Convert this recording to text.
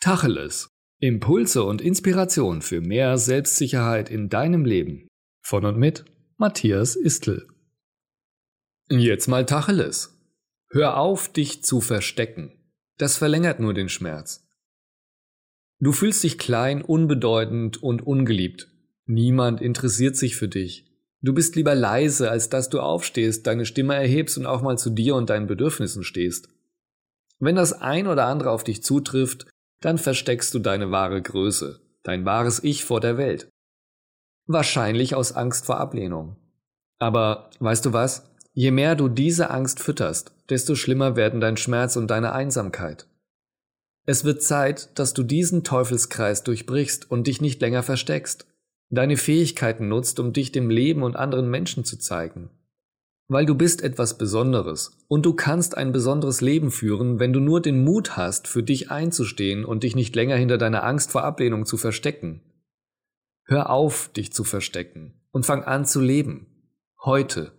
Tacheles. Impulse und Inspiration für mehr Selbstsicherheit in deinem Leben. Von und mit Matthias Istl. Jetzt mal Tacheles. Hör auf, dich zu verstecken. Das verlängert nur den Schmerz. Du fühlst dich klein, unbedeutend und ungeliebt. Niemand interessiert sich für dich. Du bist lieber leise, als dass du aufstehst, deine Stimme erhebst und auch mal zu dir und deinen Bedürfnissen stehst. Wenn das ein oder andere auf dich zutrifft, dann versteckst du deine wahre Größe, dein wahres Ich vor der Welt. Wahrscheinlich aus Angst vor Ablehnung. Aber weißt du was? Je mehr du diese Angst fütterst, desto schlimmer werden dein Schmerz und deine Einsamkeit. Es wird Zeit, dass du diesen Teufelskreis durchbrichst und dich nicht länger versteckst, deine Fähigkeiten nutzt, um dich dem Leben und anderen Menschen zu zeigen. Weil du bist etwas Besonderes und du kannst ein besonderes Leben führen, wenn du nur den Mut hast, für dich einzustehen und dich nicht länger hinter deiner Angst vor Ablehnung zu verstecken. Hör auf, dich zu verstecken und fang an zu leben. Heute.